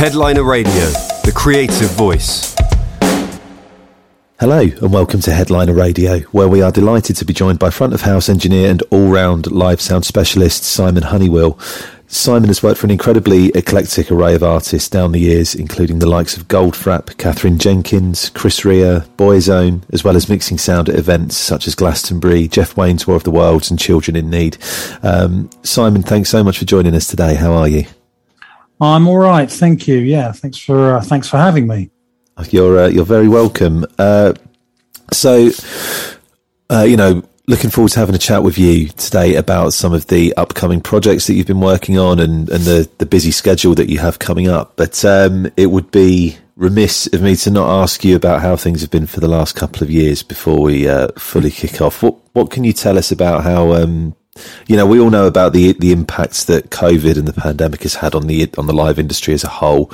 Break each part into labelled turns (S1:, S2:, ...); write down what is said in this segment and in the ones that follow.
S1: Headliner Radio, the creative voice.
S2: Hello, and welcome to Headliner Radio, where we are delighted to be joined by front of house engineer and all round live sound specialist Simon Honeywell. Simon has worked for an incredibly eclectic array of artists down the years, including the likes of Goldfrapp, Katherine Jenkins, Chris Rea, Boyzone, as well as mixing sound at events such as Glastonbury, Jeff Wayne's War of the Worlds, and Children in Need. Um, Simon, thanks so much for joining us today. How are you?
S3: I'm all right, thank you. Yeah, thanks for uh, thanks for having me.
S2: You're uh, you're very welcome. Uh, so, uh, you know, looking forward to having a chat with you today about some of the upcoming projects that you've been working on and, and the the busy schedule that you have coming up. But um, it would be remiss of me to not ask you about how things have been for the last couple of years before we uh, fully kick off. What what can you tell us about how um, you know, we all know about the the impacts that COVID and the pandemic has had on the on the live industry as a whole.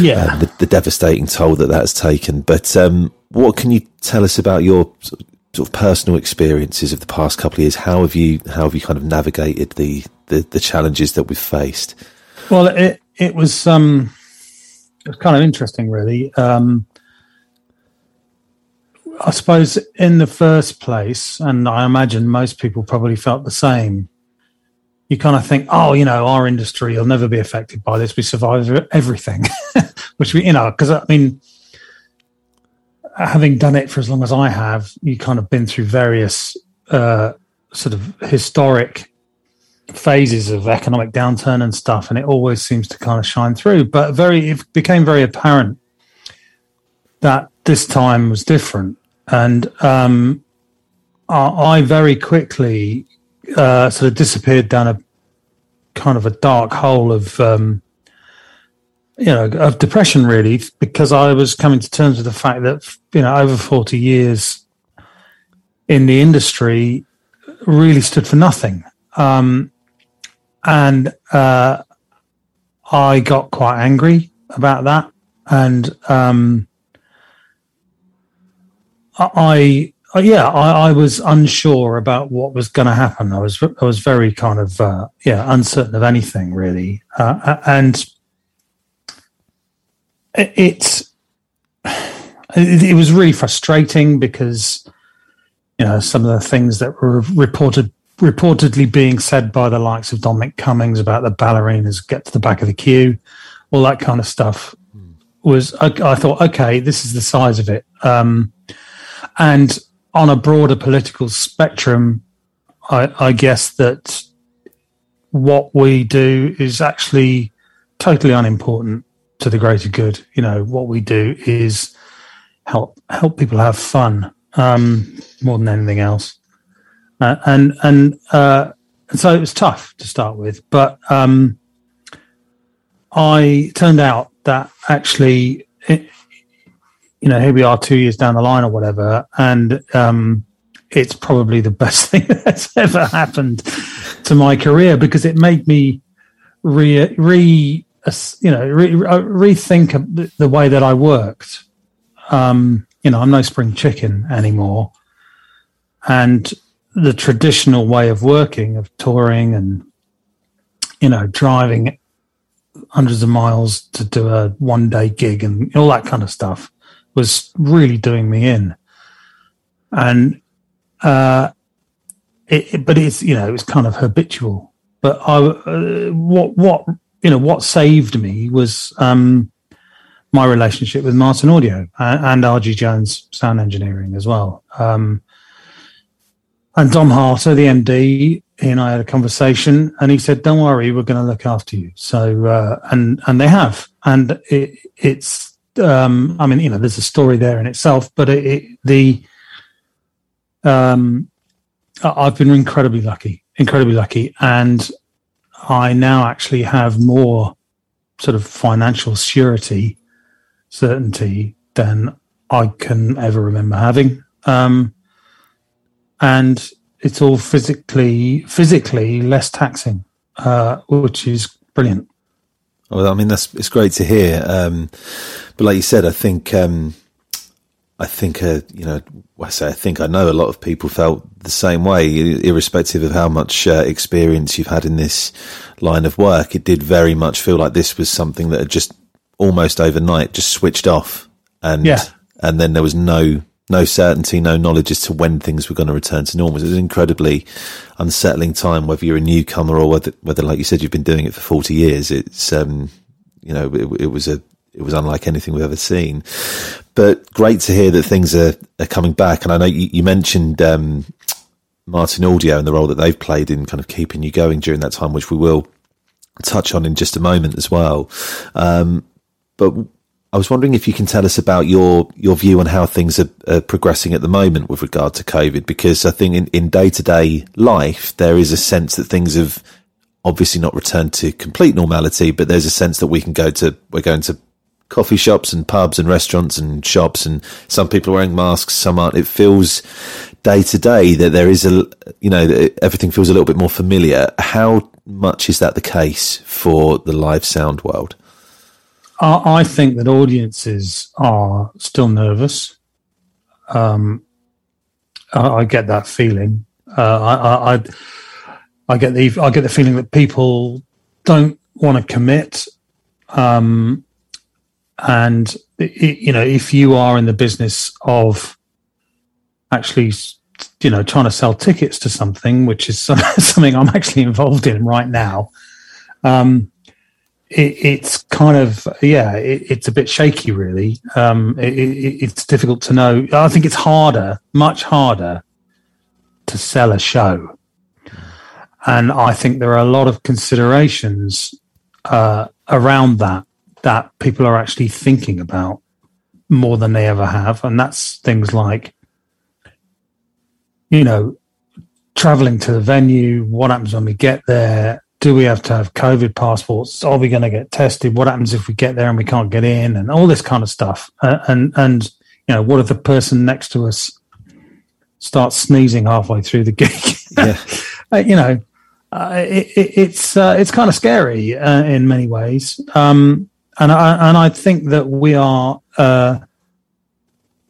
S3: Yeah,
S2: the, the, devastating toll that that's taken. But um, what can you tell us about your sort of personal experiences of the past couple of years? How have you how have you kind of navigated the the, the challenges that we've faced?
S3: Well, it it was um, it was kind of interesting, really. Um, I suppose in the first place, and I imagine most people probably felt the same. You kind of think, oh, you know, our industry will never be affected by this. We survive everything, which we, you know, because I mean, having done it for as long as I have, you kind of been through various uh, sort of historic phases of economic downturn and stuff, and it always seems to kind of shine through. But very, it became very apparent that this time was different and um, I, I, very quickly uh, sort of disappeared down a kind of a dark hole of um, you know of depression really because I was coming to terms with the fact that you know over forty years in the industry really stood for nothing, um, and uh, I got quite angry about that and. I, I yeah, I, I, was unsure about what was going to happen. I was I was very kind of uh, yeah uncertain of anything really, uh, and it, it's it, it was really frustrating because you know some of the things that were reported reportedly being said by the likes of Dominic Cummings about the ballerinas get to the back of the queue, all that kind of stuff was I, I thought okay this is the size of it. Um, and on a broader political spectrum, I, I guess that what we do is actually totally unimportant to the greater good. You know, what we do is help help people have fun um, more than anything else. Uh, and and uh, so it was tough to start with, but um, I turned out that actually it, you know, here we are two years down the line or whatever, and um, it's probably the best thing that's ever happened to my career because it made me re, re you know, re, rethink the, the way that I worked. Um, you know, I'm no spring chicken anymore, and the traditional way of working, of touring and you know, driving hundreds of miles to do a one day gig and all that kind of stuff was really doing me in. And, uh, it, it, but it's, you know, it was kind of habitual. But I, uh, what, what, you know, what saved me was, um, my relationship with Martin Audio and, RG Jones Sound Engineering as well. Um, and Dom Harter, the MD, he and I had a conversation, and he said, "Don't worry, we're going to look after you." So, uh, and and they have, and it, it's um, I mean, you know, there's a story there in itself, but it, it, the um, I've been incredibly lucky, incredibly lucky, and I now actually have more sort of financial surety, certainty than I can ever remember having, um, and it's all physically physically less taxing, uh, which is brilliant.
S2: Well, I mean, that's it's great to hear. Um, but like you said, I think um, I think uh, you know, I say I think I know a lot of people felt the same way, irrespective of how much uh, experience you've had in this line of work. It did very much feel like this was something that had just almost overnight just switched off, and
S3: Yeah.
S2: and then there was no no certainty, no knowledge as to when things were going to return to normal. It was an incredibly unsettling time, whether you're a newcomer or whether, whether like you said, you've been doing it for forty years. It's um, you know, it, it was a it was unlike anything we've ever seen. But great to hear that things are, are coming back. And I know you, you mentioned um, Martin Audio and the role that they've played in kind of keeping you going during that time, which we will touch on in just a moment as well. Um, but I was wondering if you can tell us about your your view on how things are, are progressing at the moment with regard to COVID, because I think in, in day-to-day life there is a sense that things have obviously not returned to complete normality, but there's a sense that we can go to we're going to coffee shops and pubs and restaurants and shops and some people are wearing masks, some aren't. It feels day to day that there is a you know everything feels a little bit more familiar. How much is that the case for the live sound world?
S3: I, I think that audiences are still nervous. Um, I, I get that feeling. Uh, I, I, I, get the I get the feeling that people don't want to commit. Um, and i you know, if you are in the business of actually, you know, trying to sell tickets to something, which is something I'm actually involved in right now. Um, it, it's kind of yeah, it, it's a bit shaky, really. Um, it, it's difficult to know. I think it's harder, much harder, to sell a show, and I think there are a lot of considerations uh, around that that people are actually thinking about more than they ever have, and that's things like, you know, traveling to the venue. What happens when we get there? Do we have to have COVID passports? Are we going to get tested? What happens if we get there and we can't get in? And all this kind of stuff. Uh, and and you know, what if the person next to us starts sneezing halfway through the gig?
S2: Yeah.
S3: uh, you know, uh, it, it, it's uh, it's kind of scary uh, in many ways. Um, and I and I think that we are uh,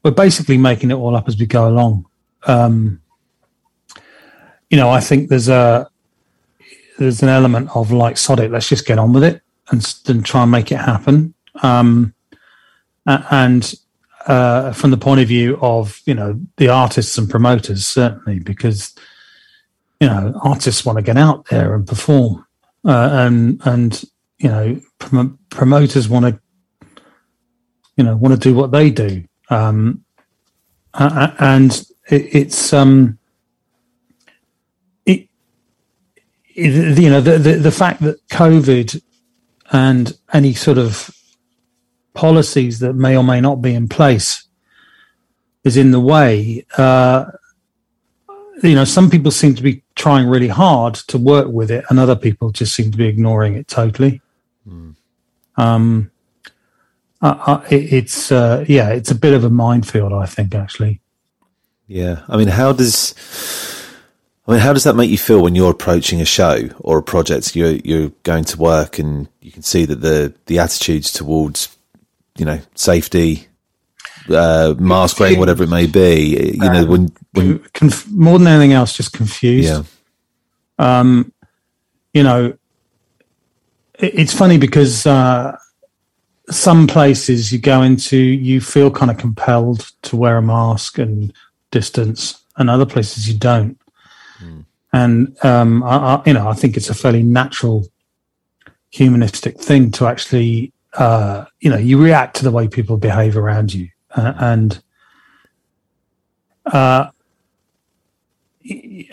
S3: we're basically making it all up as we go along. Um, you know, I think there's a there's an element of like sod it let's just get on with it and, and try and make it happen. Um, and uh, from the point of view of you know the artists and promoters certainly because you know artists want to get out there and perform. Uh, and and you know prom- promoters want to you know want to do what they do. Um, and it, it's um you know the, the, the fact that COVID and any sort of policies that may or may not be in place is in the way. Uh, you know, some people seem to be trying really hard to work with it, and other people just seem to be ignoring it totally. Mm. Um, uh, it, it's uh, yeah, it's a bit of a minefield, I think, actually.
S2: Yeah, I mean, how does I mean, how does that make you feel when you're approaching a show or a project? You're you're going to work, and you can see that the the attitudes towards, you know, safety, uh, mask wearing, whatever it may be. You know, when when
S3: Conf- more than anything else, just confused.
S2: yeah,
S3: Um, you know, it, it's funny because uh, some places you go into, you feel kind of compelled to wear a mask and distance, and other places you don't. And um, I, I, you know, I think it's a fairly natural, humanistic thing to actually, uh, you know, you react to the way people behave around you, uh, and uh, you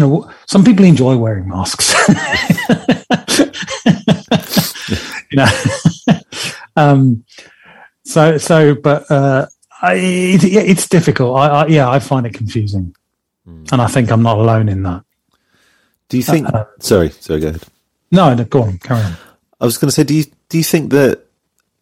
S3: know, some people enjoy wearing masks. you know, um, so so, but uh, I, it, it's difficult. I, I, yeah, I find it confusing, mm. and I think I'm not alone in that.
S2: Do you think? Uh, sorry, sorry. Go ahead.
S3: No, no, go on. Carry on.
S2: I was going to say, do you do you think that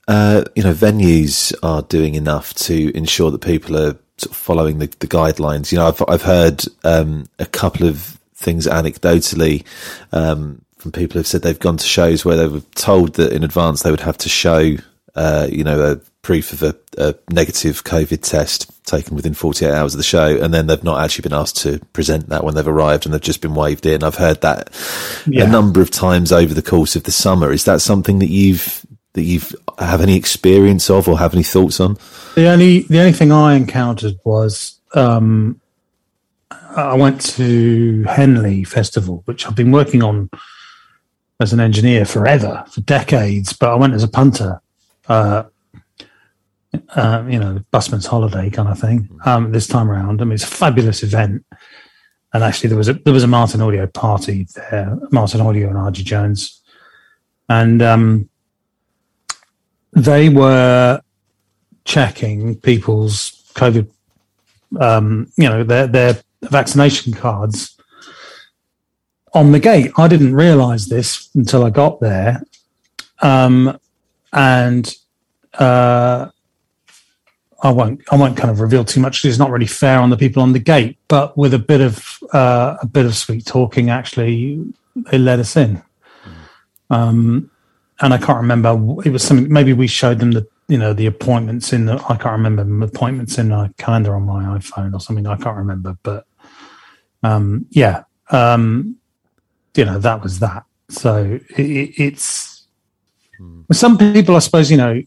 S2: uh, you know venues are doing enough to ensure that people are sort of following the, the guidelines? You know, I've I've heard um, a couple of things anecdotally um, from people who've said they've gone to shows where they were told that in advance they would have to show, uh, you know, a proof of a, a, negative COVID test taken within 48 hours of the show, and then they've not actually been asked to present that when they've arrived, and they've just been waved in. I've heard that yeah. a number of times over the course of the summer. Is that something that you've that you've have any experience of or have any thoughts on?
S3: The only the only thing I encountered was um, I went to Henley Festival, which I've been working on as an engineer forever, for decades. But I went as a punter, uh, uh, you know, busman's holiday kind of thing. Um, this time around, I mean, it's a fabulous event. And actually, there was a there was a Martin Audio party there, Martin Audio and RG Jones, and um, they were checking people's COVID, um, you know, their their vaccination cards on the gate. I didn't realize this until I got there. Um, and uh, I won't I won't kind of reveal too much because it's not really fair on the people on the gate. But with a bit of uh, a bit of sweet talking, actually, they let us in. Um, and I can't remember. It was something. Maybe we showed them the you know the appointments in the. I can't remember appointments in a calendar on my iPhone or something. I can't remember, but um, yeah, um, you know that was that. So it, it's hmm. some people, I suppose, you know,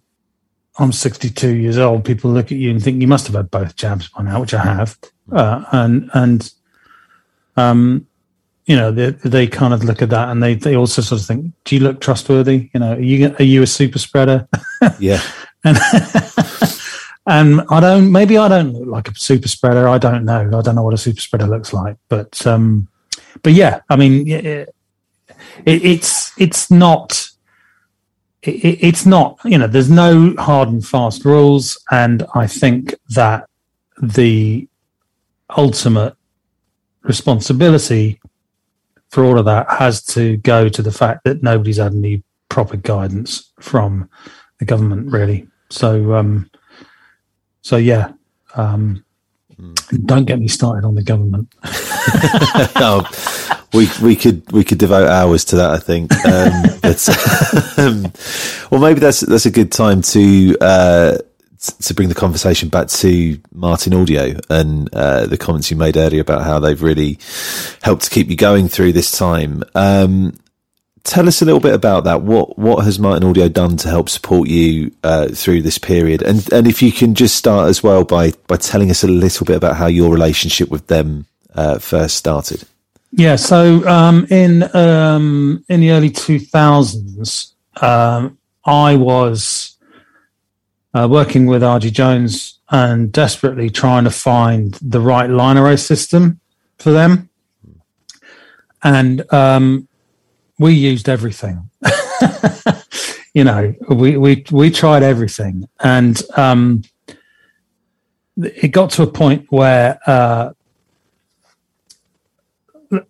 S3: I'm 62 years old. People look at you and think you must have had both jabs by now, which I have, uh, and and um, you know they, they kind of look at that and they they also sort of think, do you look trustworthy? You know, are you are you a super spreader?
S2: Yeah,
S3: and and I don't maybe I don't look like a super spreader. I don't know. I don't know what a super spreader looks like, but um, but yeah, I mean, it, it, it's it's not it, it's not, you know, there's no hard and fast rules. And I think that the ultimate responsibility for all of that has to go to the fact that nobody's had any proper guidance from the government, really. So, um, so yeah, um, mm. don't get me started on the government.
S2: oh, we we could we could devote hours to that. I think, um, but um, well, maybe that's that's a good time to uh, to bring the conversation back to Martin Audio and uh, the comments you made earlier about how they've really helped to keep you going through this time. Um, tell us a little bit about that. What what has Martin Audio done to help support you uh, through this period? And and if you can just start as well by by telling us a little bit about how your relationship with them uh, first started.
S3: Yeah, so um, in um, in the early two thousands, um, I was uh, working with RG Jones and desperately trying to find the right line array system for them, and um, we used everything. you know, we we we tried everything, and um, it got to a point where. Uh,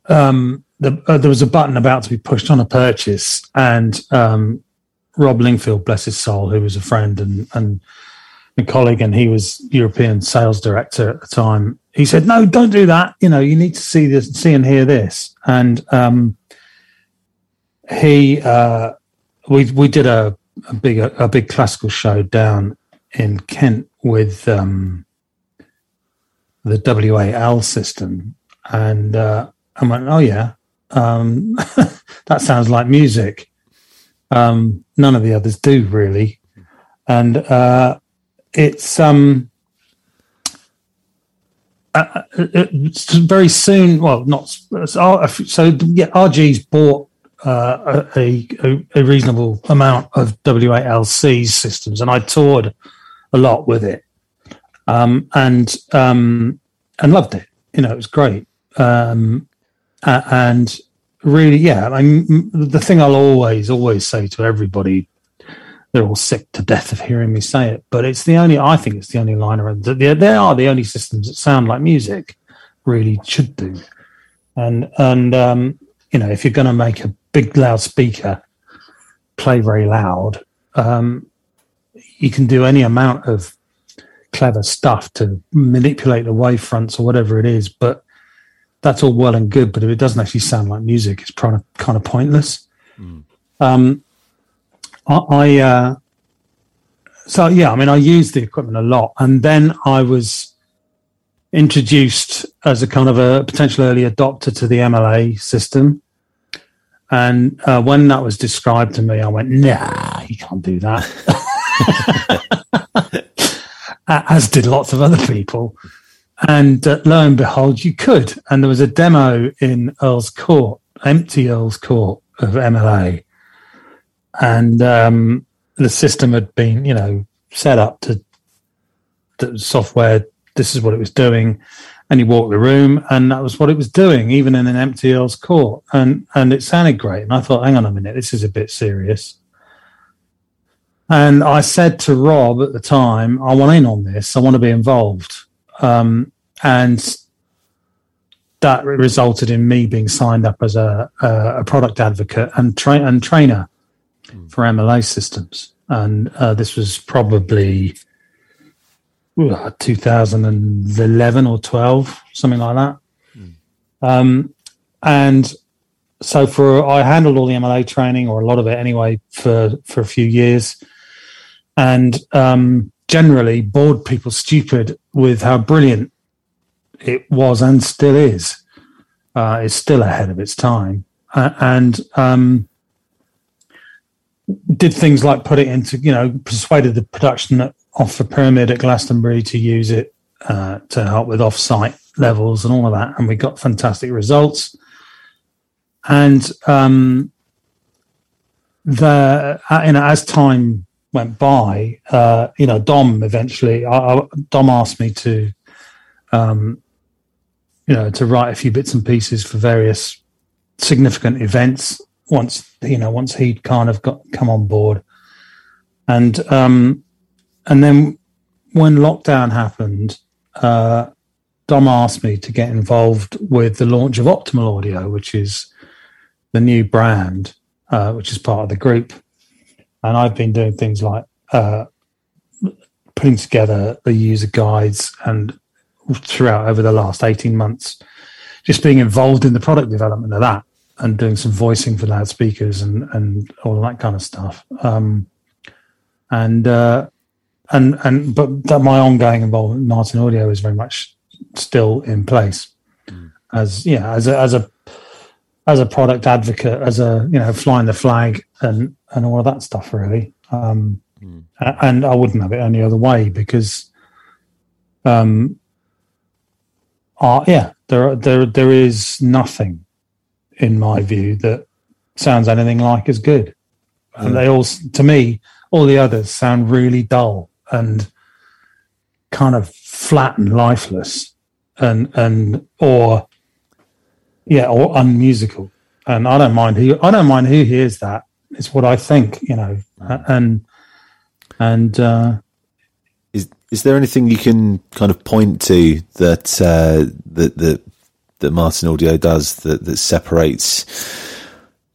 S3: um, the, uh, there was a button about to be pushed on a purchase, and um, Rob Lingfield, bless his soul, who was a friend and, and a colleague, and he was European sales director at the time. He said, "No, don't do that. You know, you need to see this, see and hear this." And um, he, uh, we we did a, a big a, a, big classical show down in Kent with um, the W8L system, and uh, I went, oh yeah, um, that sounds like music. Um, none of the others do really, and uh, it's um, uh, uh it's very soon. Well, not so. Yeah, RG's bought uh, a, a, a reasonable amount of W8LC systems, and I toured a lot with it, um, and um, and loved it. You know, it was great. Um, uh, and really, yeah, I mean, the thing I'll always, always say to everybody, they're all sick to death of hearing me say it, but it's the only, I think it's the only liner. They, they are the only systems that sound like music, really should do. And, and, um, you know, if you're going to make a big loudspeaker play very loud, um, you can do any amount of clever stuff to manipulate the wavefronts or whatever it is, but that's all well and good, but if it doesn't actually sound like music, it's kind of kind of pointless. Mm. Um, I, I uh, so yeah, I mean, I used the equipment a lot, and then I was introduced as a kind of a potential early adopter to the MLA system, And uh, when that was described to me, I went, "Nah, you can't do that." As did lots of other people. And uh, lo and behold, you could. And there was a demo in Earl's Court, empty Earl's Court of MLA. And um, the system had been, you know, set up to the software. This is what it was doing. And you walk the room, and that was what it was doing, even in an empty Earl's Court. And and it sounded great. And I thought, hang on a minute, this is a bit serious. And I said to Rob at the time, I want in on this. I want to be involved. Um, and that resulted in me being signed up as a, a, product advocate and, and trainer for MLA systems. And uh, this was probably uh, 2011 or 12, something like that. Mm. Um, and so for I handled all the MLA training or a lot of it anyway for for a few years, and um, generally bored people stupid with how brilliant it was and still is. Uh, is still ahead of its time, uh, and um, did things like put it into you know persuaded the production off the pyramid at Glastonbury to use it uh, to help with off-site levels and all of that, and we got fantastic results. And um, the uh, you know as time went by, uh, you know Dom eventually I, I, Dom asked me to um, you know, to write a few bits and pieces for various significant events once, you know, once he'd kind of got come on board. And, um, and then when lockdown happened, uh, Dom asked me to get involved with the launch of Optimal Audio, which is the new brand, uh, which is part of the group. And I've been doing things like uh, putting together the user guides and throughout over the last 18 months, just being involved in the product development of that and doing some voicing for loudspeakers and, and all that kind of stuff. Um, and, uh, and, and, but that my ongoing involvement in Martin Audio is very much still in place mm. as, yeah, as a, as a, as a product advocate, as a, you know, flying the flag and, and all of that stuff really. Um, mm. and I wouldn't have it any other way because, um, are yeah there there there is nothing in my view that sounds anything like as good and they all to me all the others sound really dull and kind of flat and lifeless and and or yeah or unmusical and i don't mind who i don't mind who hears that it's what i think you know and and uh
S2: is there anything you can kind of point to that uh, that that that Martin Audio does that that separates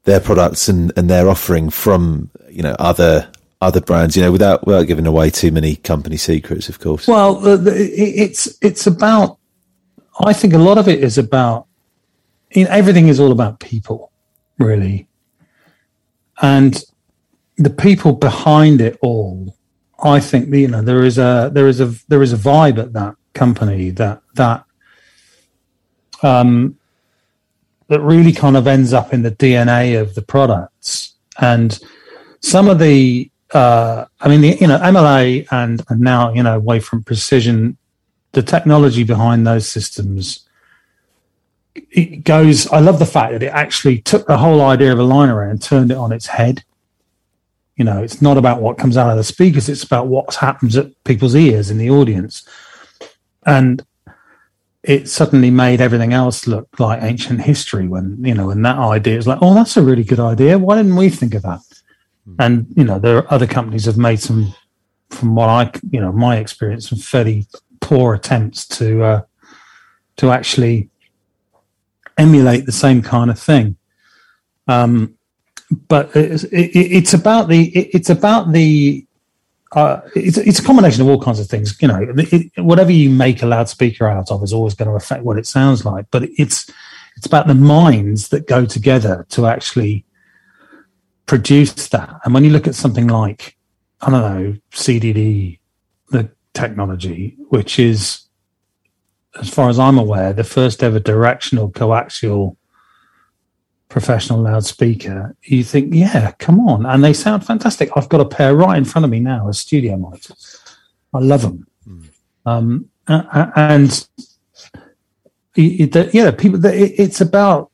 S2: their products and, and their offering from you know other other brands? You know, without without giving away too many company secrets, of course.
S3: Well, the, the, it's it's about. I think a lot of it is about. Everything is all about people, really, and the people behind it all I think you know there is a there is a there is a vibe at that company that that um, that really kind of ends up in the DNA of the products. And some of the uh, I mean the, you know MLA and, and now you know Wavefront Precision the technology behind those systems it goes I love the fact that it actually took the whole idea of a line array and turned it on its head you know, it's not about what comes out of the speakers, it's about what happens at people's ears in the audience. And it suddenly made everything else look like ancient history when, you know, when that idea is like, oh, that's a really good idea. Why didn't we think of that? Mm. And, you know, there are other companies have made some, from what I, you know, my experience, some fairly poor attempts to, uh, to actually emulate the same kind of thing. Um, but it's, it's about the it's about the uh, it's, it's a combination of all kinds of things. You know, it, whatever you make a loudspeaker out of is always going to affect what it sounds like. But it's it's about the minds that go together to actually produce that. And when you look at something like I don't know CDD, the technology, which is, as far as I'm aware, the first ever directional coaxial professional loudspeaker, you think, yeah, come on. And they sound fantastic. I've got a pair right in front of me now as studio monitors. I love them. Mm. Um, and yeah, people, it's about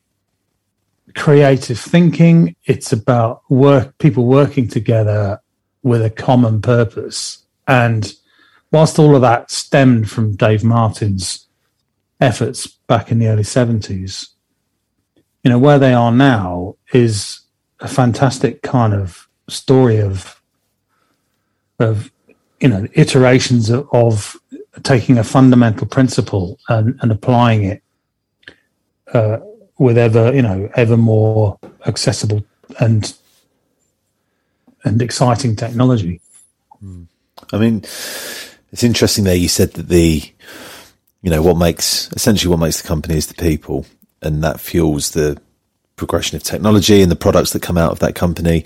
S3: creative thinking. It's about work, people working together with a common purpose. And whilst all of that stemmed from Dave Martin's efforts back in the early 70s, you know, where they are now is a fantastic kind of story of, of, you know, iterations of, of taking a fundamental principle and, and applying it uh, with ever, you know, ever more accessible and and exciting technology.
S2: Hmm. I mean, it's interesting there. You said that the, you know, what makes essentially what makes the company is the people, and that fuels the progression of technology and the products that come out of that company.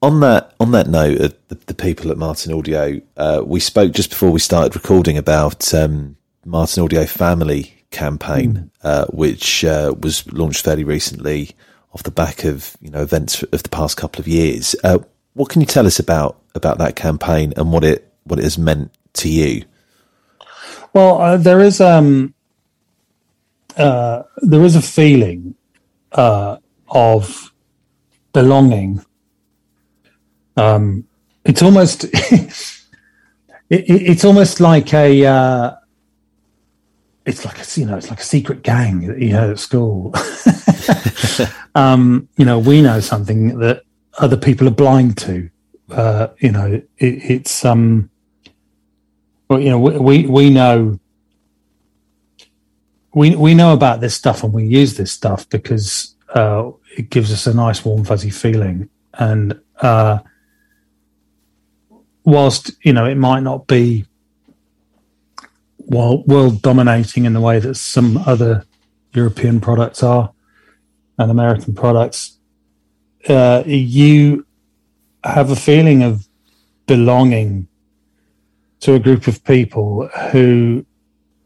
S2: On that on that note, uh, the, the, people at Martin Audio, uh, we spoke just before we started recording about um, Martin Audio Family campaign, mm. uh, which uh, was launched fairly recently off the back of you know events of the past couple of years. Uh, what can you tell us about about that campaign and what it what it has meant to you?
S3: Well, uh, there is um, uh, there is a feeling uh, of belonging. Um, it's almost it, it's almost like a uh, it's like a you know it's like a secret gang that you had at school. um, you know, we know something that other people are blind to. Uh, you know, it, it's um, you know, we we know we we know about this stuff and we use this stuff because uh, it gives us a nice warm fuzzy feeling. And uh, whilst you know it might not be world dominating in the way that some other European products are and American products, uh, you have a feeling of belonging to a group of people who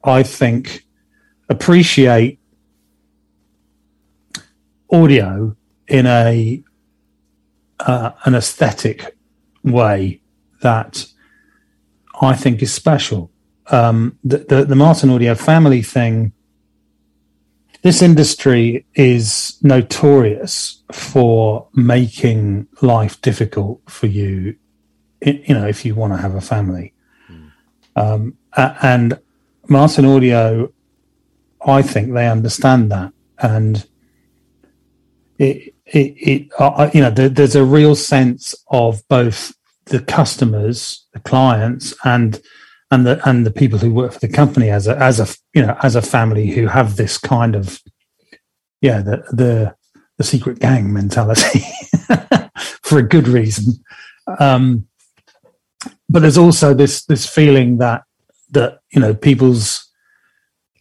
S3: I think appreciate audio in a uh, an aesthetic way that I think is special um, the, the, the Martin Audio family thing. This industry is notorious for making life difficult for you. You know, if you want to have a family. Um, and Martin Audio, I think they understand that, and it it, it uh, you know there, there's a real sense of both the customers, the clients, and and the and the people who work for the company as a as a you know as a family who have this kind of yeah the the the secret gang mentality for a good reason. Um, but there's also this this feeling that that you know people's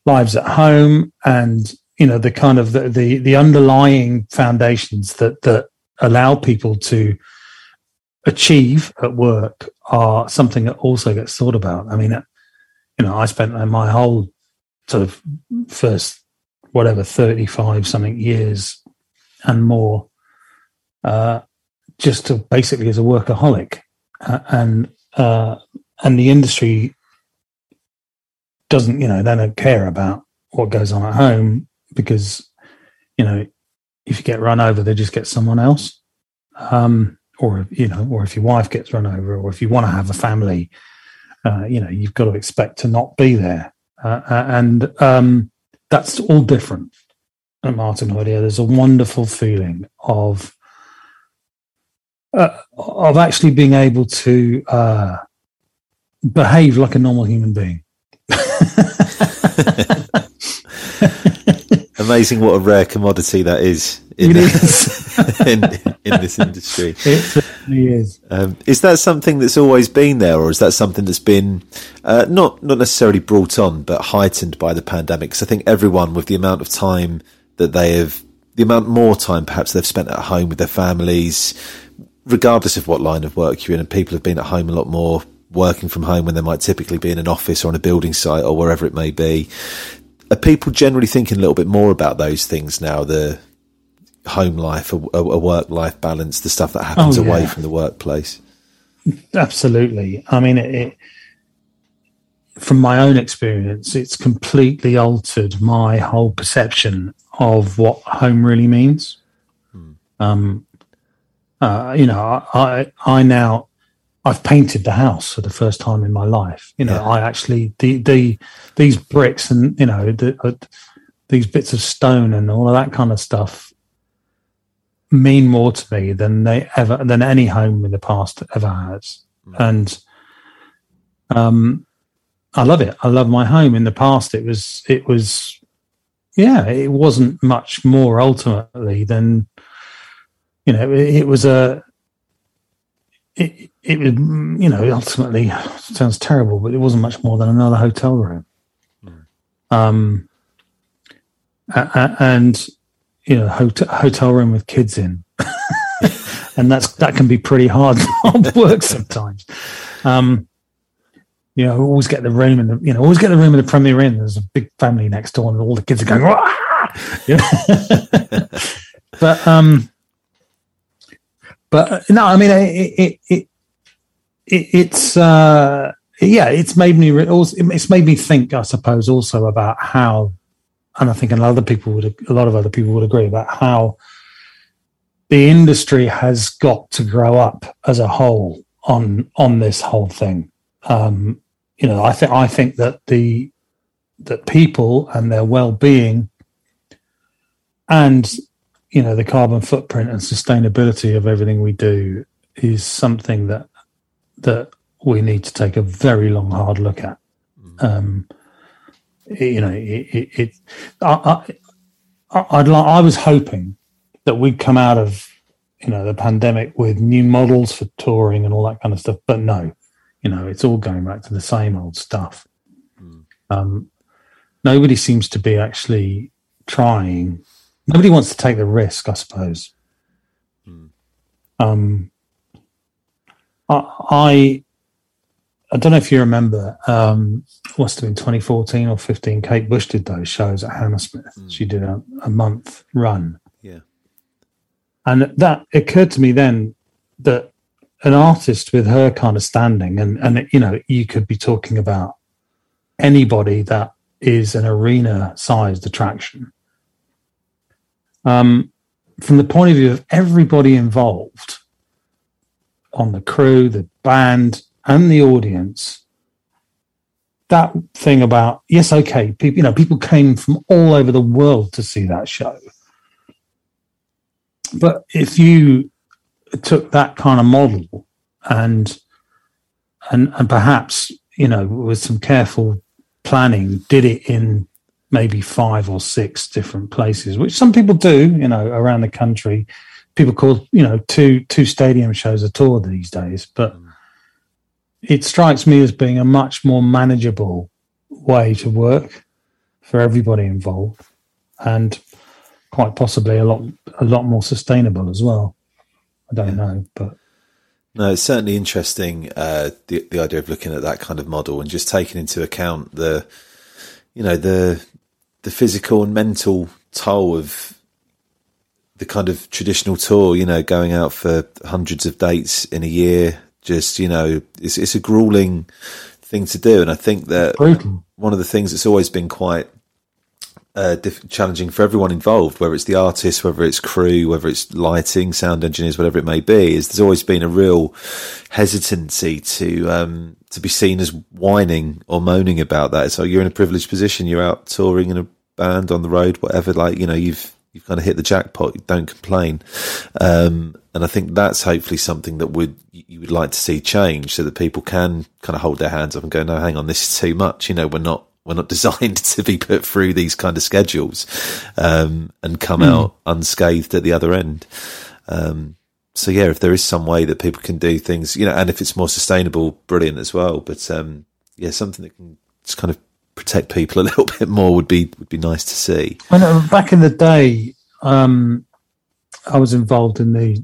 S3: lives at home and you know the kind of the the, the underlying foundations that that allow people to achieve at work are something that also gets thought about. I mean, you know, I spent my whole sort of first, whatever, 35 something years and more, uh, just to basically as a workaholic. Uh, and, uh, and the industry doesn't, you know, they don't care about what goes on at home because, you know, if you get run over, they just get someone else. Um, or you know, or if your wife gets run over, or if you want to have a family, uh, you know, you've got to expect to not be there, uh, uh and um, that's all different. At Martin Audio, there's a wonderful feeling of uh, of actually being able to uh, behave like a normal human being.
S2: Amazing what a rare commodity that is in, in, in, this industry.
S3: It certainly is.
S2: Um, is that something that's always been there, or is that something that's been uh, not not necessarily brought on, but heightened by the pandemic? Because I think everyone, with the amount of time that they have, the amount more time perhaps they've spent at home with their families, regardless of what line of work you're in, and people have been at home a lot more working from home when they might typically be in an office or on a building site or wherever it may be. Are people generally thinking a little bit more about those things now? The home life, a, a work life balance, the stuff that happens
S3: Oh, yeah.
S2: away from the workplace.
S3: Absolutely. I mean, it, it, from my own experience, it's completely altered my whole perception of what home really means. Um, uh, you know, I, I now I've painted the house for the first time in my life. You know,
S2: Yeah.
S3: I actually the the these bricks and you know the, uh, these bits of stone and all of that kind of stuff mean more to me than they ever than any home in the past ever has. And um I love it. I love my home. In the past it was it was yeah, it wasn't much more ultimately than you know, it, it was a it it was you know, ultimately sounds terrible, but it wasn't much more than another hotel room. Um a- a- and you know, hotel, hotel room with kids in. and that's that can be pretty hard hard work sometimes. Um, you know, always get the room in the you know, always get the room in the Premier Inn. There's a big family next door, and all the kids are going. Know? but um, but uh, no, I mean, it it it, it it's uh, yeah, it's made me it's made me think, I suppose, also about how, and I think a lot of people would a lot of other people would agree about how the industry has got to grow up as a whole on on this whole thing. Um, you know, I think I think that the that people and their well being and you know the carbon footprint and sustainability of everything we do is something that that we need to take a very long hard look at. Um, you know, it, it, it I, I, I'd li- I was hoping that we'd come out of you know the pandemic with new models for touring and all that kind of stuff but no you know it's all going back to the same old stuff. Um, nobody seems to be actually trying nobody wants to take the risk i suppose. Um, I, I i don't know if you remember um it must have been 2014 or 15 kate bush did those shows at hammersmith. She did a, a month run.
S2: Yeah.
S3: and that occurred to me then that an artist with her kind of standing, and, and you know, you could be talking about anybody that is an arena sized attraction. Um, from the point of view of everybody involved on the crew, the band, and the audience, that thing about, yes, okay, people, you know, people came from all over the world to see that show. But if you took that kind of model and and and perhaps you know with some careful planning did it in maybe five or six different places which some people do you know around the country people call you know two two stadium shows a tour these days but it strikes me as being a much more manageable way to work for everybody involved and quite possibly a lot a lot more sustainable as well. I don't know, but
S2: No, it's certainly interesting. Uh, the the idea of looking at that kind of model and just taking into account the, you know, the the physical and mental toll of the kind of traditional tour. You know, going out for hundreds of dates in a year. Just you know, it's it's a grueling thing to do, and I think that one of the things that's always been quite uh, diff- challenging for everyone involved, whether it's the artist, whether it's crew, whether it's lighting, sound engineers, whatever it may be, is there's always been a real hesitancy to um, to be seen as whining or moaning about that. So you're in a privileged position, you're out touring in a band on the road, whatever. Like you know, you've you've kind of hit the jackpot. Don't complain. Um, and I think that's hopefully something that would you would like to see change, so that people can kind of hold their hands up and go, no, hang on, this is too much. You know, we're not we're not designed to be put through these kind of schedules um, and come out unscathed at the other end. Um, so yeah, if there is some way that people can do things, you know, and if it's more sustainable, brilliant as well. But um, yeah, something that can just kind of protect people a little bit more would be would be nice to see.
S3: When uh, back in the day, um, I was involved in the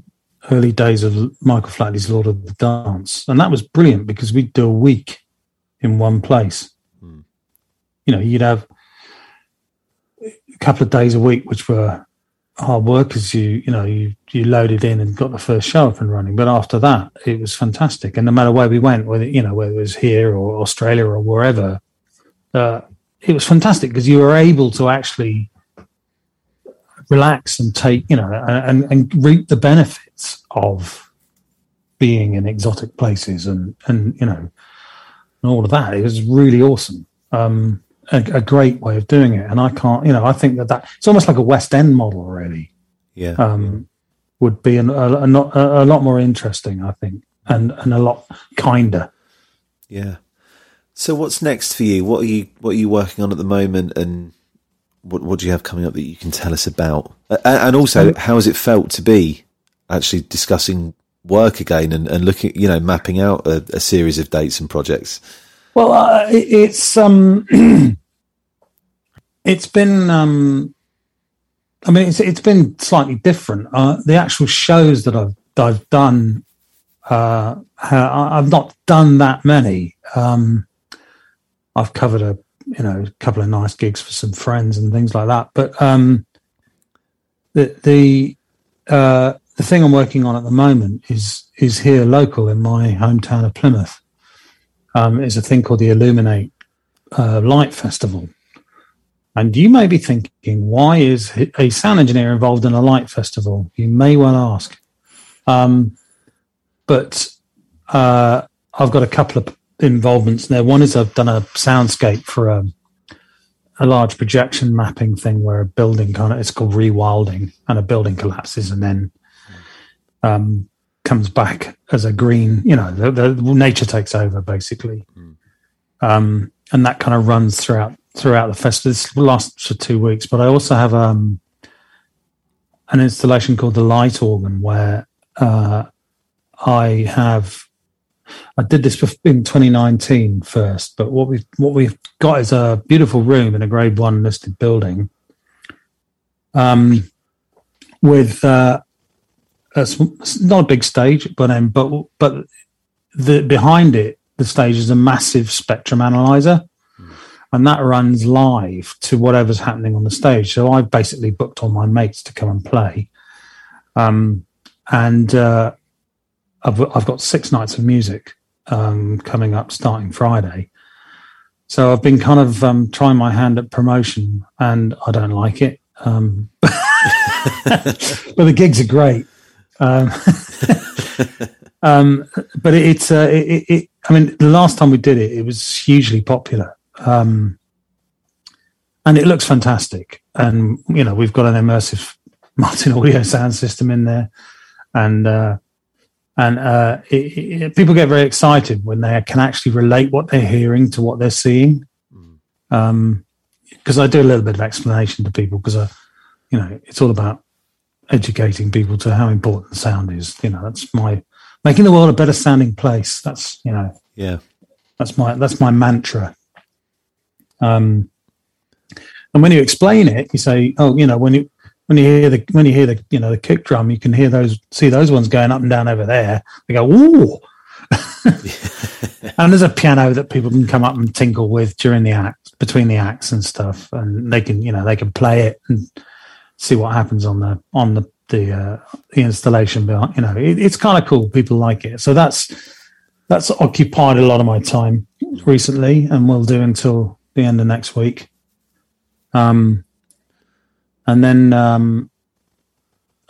S3: early days of Michael Flatley's Lord of the Dance, and that was brilliant because we'd do a week in one place. You know, you'd have a couple of days a week, which were hard work because you you know you you loaded in and got the first show up and running. But after that, it was fantastic. And no matter where we went, whether you know whether it was here or Australia or wherever, uh, it was fantastic because you were able to actually relax and take you know and and reap the benefits of being in exotic places and and you know and all of that. It was really awesome. Um, a, a, great way of doing it. And I can't, you know, I think that that it's almost like a West End model, really.
S2: Yeah.
S3: Um, would be an, a, a, a, lot more interesting, I think, and and a lot kinder.
S2: Yeah. So what's next for you? What are you what are you working on at the moment, and what what do you have coming up that you can tell us about? And also, um, how has it felt to be actually discussing work again and, and looking, you know, mapping out a, a series of dates and projects?
S3: Well, uh, it, it's um, it's been um, I mean, it's it's been slightly different. Uh, the actual shows that I've I've done, uh, I've not done that many. Um, I've covered a you know a couple of nice gigs for some friends and things like that. But um, the the uh, the thing I'm working on at the moment is is here local in my hometown of Plymouth. Um, is a thing called the Illuminate uh, Light Festival, and you may be thinking, why is a sound engineer involved in a light festival? You may well ask. Um, but uh, I've got a couple of involvements there. One is I've done a soundscape for a, a large projection mapping thing where a building kind of it's called rewilding, and a building collapses and then um, comes back as a green. You know, the, the nature takes over basically, mm. um, and that kind of runs throughout throughout the festival. This lasts for two weeks, but I also have um, an installation called the Light Organ where uh, I have. I did this in 2019 first, but what we've what we've got is a beautiful room in a Grade One listed building, um, with uh, a, not a big stage, but um, but but the behind it, the stage is a massive spectrum analyzer and that runs live to whatever's happening on the stage. So I've basically booked all my mates to come and play, um, and uh, I've I've got six nights of music um, coming up starting Friday. So I've been kind of um, trying my hand at promotion, and I don't like it. Um, but the gigs are great. Um, um, but it, it's uh, it, it, I mean, the last time we did it, it was hugely popular um, and it looks fantastic. And you know, we've got an immersive Martin audio sound system in there, and uh, and uh, it, it, people get very excited when they can actually relate what they're hearing to what they're seeing. Because mm. um, I do a little bit of explanation to people because I, you know, it's all about educating people to how important sound is. You know, that's my making the world a better sounding place. That's you know,
S2: yeah,
S3: that's my that's my mantra. Um, and when you explain it, you say, "Oh, you know, when you when you hear the when you hear the you know the kick drum, you can hear those see those ones going up and down over there." They go, "Ooh!" and there's a piano that people can come up and tinkle with during the act, between the acts and stuff, and they can you know they can play it and see what happens on the on the the, uh, the installation. But you know, it, it's kind of cool. People like it, so that's that's occupied a lot of my time recently, and will do until the end of next week. Um, and then um,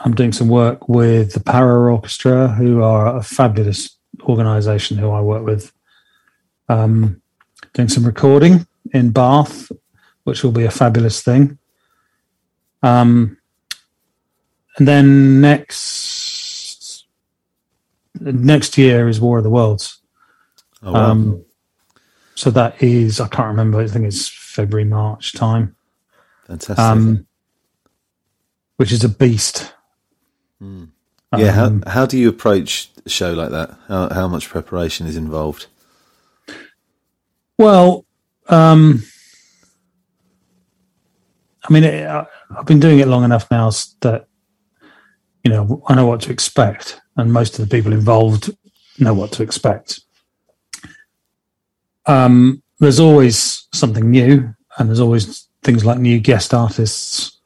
S3: I'm doing some work with the Para Orchestra, who are a fabulous organisation who I work with. Um, doing some recording in Bath, which will be a fabulous thing. Um, and then next next year is War of the Worlds. Oh, wow. um, so that is, I can't remember. I think it's February, March time.
S2: Fantastic. Um,
S3: which is a beast.
S2: Mm. Yeah. Um, how, how do you approach a show like that? How, how much preparation is involved?
S3: Well, um, I mean, it, I, I've been doing it long enough now that, you know, I know what to expect. And most of the people involved know what to expect um, there's always something new, and there's always things like new guest artists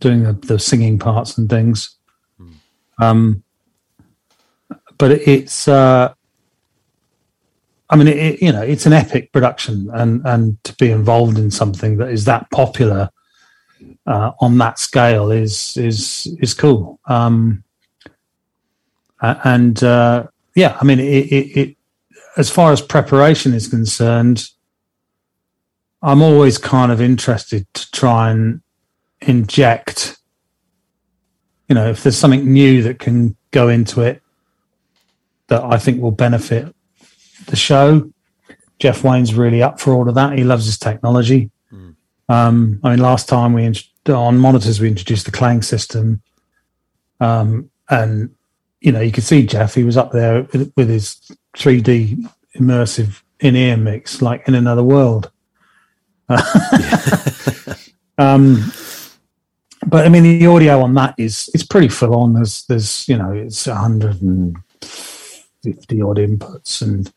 S3: doing the, the singing parts and things. Um, but it, it's, uh, I mean, it, you know, it's an epic production, and and to be involved in something that is that popular uh, on that scale is is is cool. Um, and uh, yeah, I mean, it, it, it, as far as preparation is concerned, I'm always kind of interested to try and inject, you know, if there's something new that can go into it that I think will benefit the show. Jeff Wayne's really up for all of that. He loves his technology. Mm. Um, I mean, last time we on monitors we introduced the KLANG system, um, and you know you could see Jeff. He was up there with his 3D immersive in-ear mix, like in another world. um, but I mean, the audio on that is it's pretty full on. There's there's you know it's 150 odd inputs and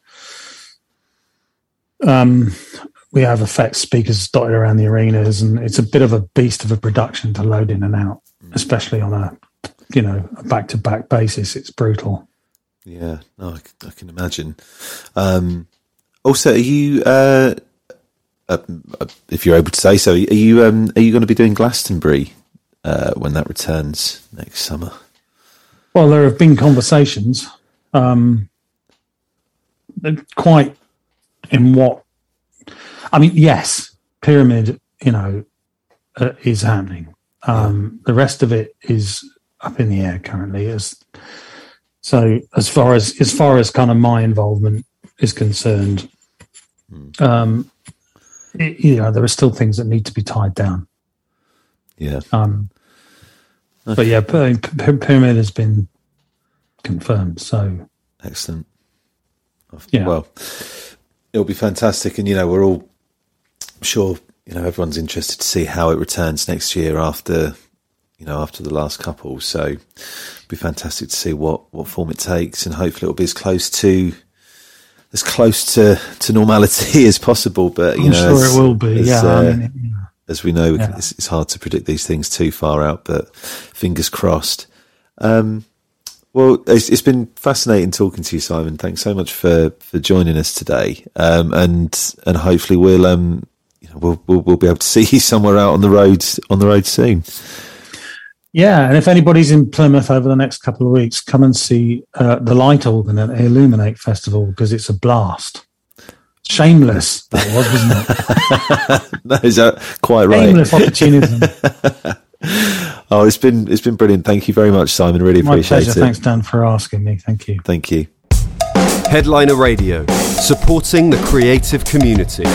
S3: um, we have effects speakers dotted around the arenas, and it's a bit of a beast of a production to load in and out, mm. especially on a you know a back to back basis. It's brutal.
S2: Yeah, no, I, I can imagine. Um, also, are you, uh, uh, if you're able to say so, are you um, are you going to be doing Glastonbury uh, when that returns next summer?
S3: Well, there have been conversations. Um, quite in what I mean, yes, pyramid, you know, uh, is happening. Um, yeah. The rest of it is up in the air currently. As so, as far as as far as kind of my involvement is concerned, mm. um, it, you know, there are still things that need to be tied down.
S2: Yeah.
S3: Um, okay. but yeah, pyramid has been confirmed. So
S2: excellent. Yeah. Well, it'll be fantastic, and you know we're all sure you know everyone's interested to see how it returns next year after you know after the last couple. So it'll be fantastic to see what what form it takes, and hopefully it'll be as close to as close to, to normality as possible. But you
S3: I'm
S2: know,
S3: sure as, it will be. As, yeah, uh, I mean,
S2: as we know, yeah. it's, it's, hard to predict these things too far out. But fingers crossed. Um, well, it's, it's been fascinating talking to you, Simon. Thanks so much for, for joining us today, um, and and hopefully we'll um you know, we'll, we'll we'll be able to see you somewhere out on the road on the road soon.
S3: Yeah, and if anybody's in Plymouth over the next couple of weeks, come and see uh, the Light Organ at Illuminate Festival because it's a blast. Shameless that was, wasn't
S2: it? no, is that quite right?
S3: Shameless opportunism.
S2: Oh, it's been it's been brilliant. Thank you very much, Simon. Really
S3: My
S2: appreciate
S3: pleasure.
S2: it.
S3: Thanks, Dan, for asking me. Thank you.
S2: Thank you.
S1: Headliner Radio, supporting the creative community.